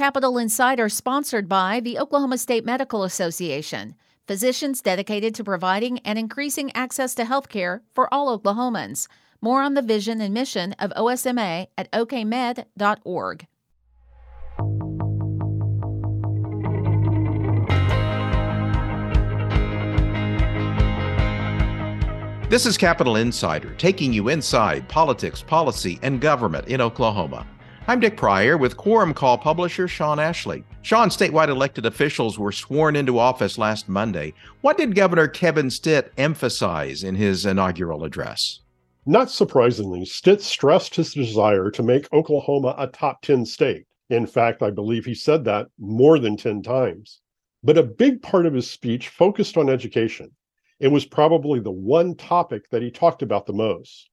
Capitol Insider sponsored by the Oklahoma State Medical Association, physicians dedicated to providing and increasing access to health care for all Oklahomans. More on the vision and mission of OSMA at okmed.org. This is Capitol Insider, taking you inside politics, policy, and government in Oklahoma. I'm Dick Pryor with Quorum Call publisher Shawn Ashley. Shawn, statewide elected officials were sworn into office last Monday. What did Governor Kevin Stitt emphasize in his inaugural address? Not surprisingly, Stitt stressed his desire to make Oklahoma a top 10 state. In fact, I believe he said that more than 10 times. But a big part of his speech focused on education. It was probably the one topic that he talked about the most.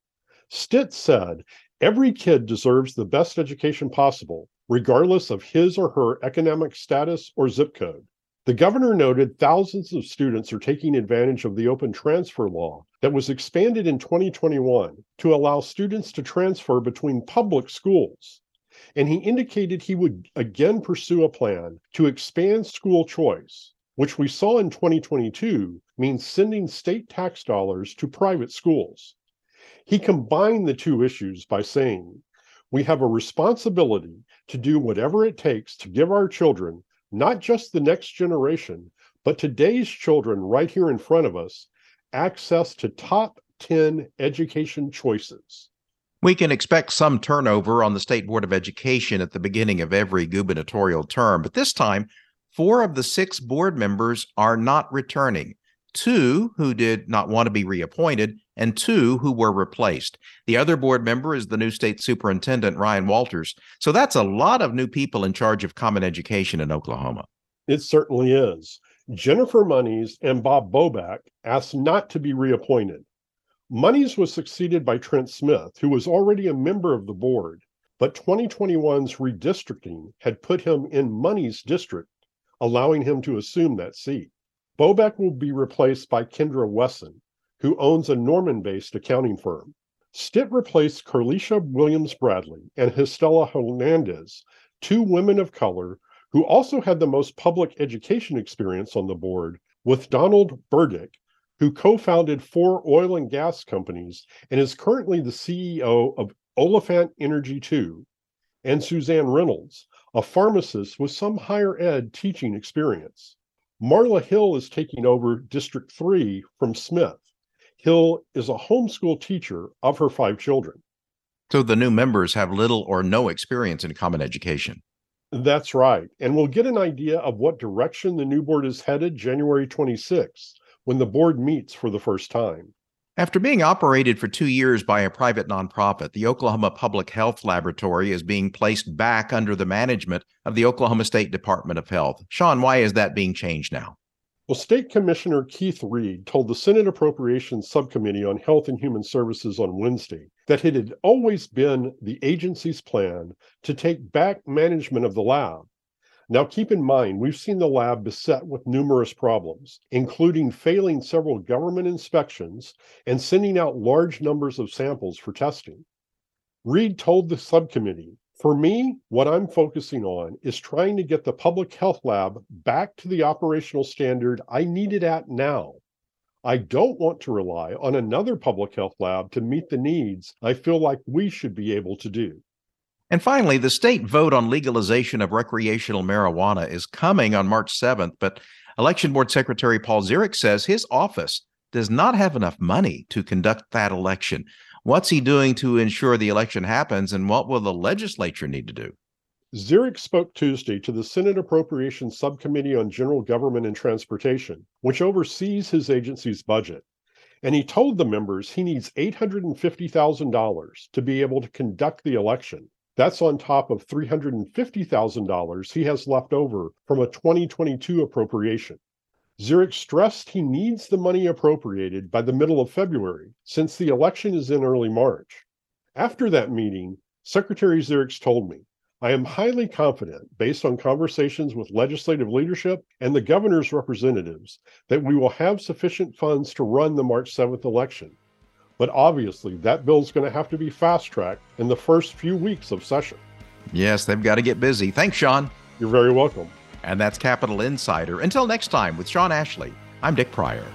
Stitt said Every kid deserves the best education possible, regardless of his or her economic status or zip code. The governor noted thousands of students are taking advantage of the open transfer law that was expanded in 2021 to allow students to transfer between public schools. And he indicated he would again pursue a plan to expand school choice, which we saw in 2022 means sending state tax dollars to private schools. He combined the two issues by saying, We have a responsibility to do whatever it takes to give our children, not just the next generation, but today's children right here in front of us, access to top 10 education choices. We can expect some turnover on the State Board of Education at the beginning of every gubernatorial term, but this time, four of the six board members are not returning two who did not want to be reappointed, and two who were replaced. The other board member is the new state superintendent, Ryan Walters. So that's a lot of new people in charge of common education in Oklahoma. It certainly is. Jennifer Monies and Bob Bobek asked not to be reappointed. Monies was succeeded by Trent Smith, who was already a member of the board, but 2021's redistricting had put him in Monies' district, allowing him to assume that seat. Bobek will be replaced by Kendra Wesson, who owns a Norman based accounting firm. Stitt replaced Carlisha Williams Bradley and Estela Hernandez, two women of color who also had the most public education experience on the board, with Donald Burdick, who co founded four oil and gas companies and is currently the CEO of Oliphant Energy 2, and Suzanne Reynolds, a pharmacist with some higher ed teaching experience. Marla Hill is taking over District 3 from Smith. Hill is a homeschool teacher of her five children. So the new members have little or no experience in common education. That's right. And we'll get an idea of what direction the new board is headed January 26th when the board meets for the first time. After being operated for two years by a private nonprofit, the Oklahoma Public Health Laboratory is being placed back under the management of the Oklahoma State Department of Health. Shawn, why is that being changed now? Well, State Commissioner Keith Reed told the Senate Appropriations Subcommittee on Health and Human Services on Wednesday that it had always been the agency's plan to take back management of the lab now, keep in mind, we've seen the lab beset with numerous problems, including failing several government inspections and sending out large numbers of samples for testing. Reed told the subcommittee, for me, what I'm focusing on is trying to get the public health lab back to the operational standard I need it at now. I don't want to rely on another public health lab to meet the needs I feel like we should be able to do. And finally, the state vote on legalization of recreational marijuana is coming on March 7th, but Election Board Secretary Paul Ziriax says his office does not have enough money to conduct that election. What's he doing to ensure the election happens, and what will the legislature need to do? Ziriax spoke Tuesday to the Senate Appropriations Subcommittee on General Government and Transportation, which oversees his agency's budget. And he told the members he needs $850,000 to be able to conduct the election. That's on top of $350,000 he has left over from a 2022 appropriation. Ziriax stressed he needs the money appropriated by the middle of February, since the election is in early March. After that meeting, Secretary Ziriax told me, I am highly confident, based on conversations with legislative leadership and the governor's representatives, that we will have sufficient funds to run the March 7th election. But obviously, that bill's going to have to be fast tracked in the first few weeks of session. Yes, they've got to get busy. Thanks, Shawn. You're very welcome. And that's Capitol Insider. Until next time, with Shawn Ashley, I'm Dick Pryor.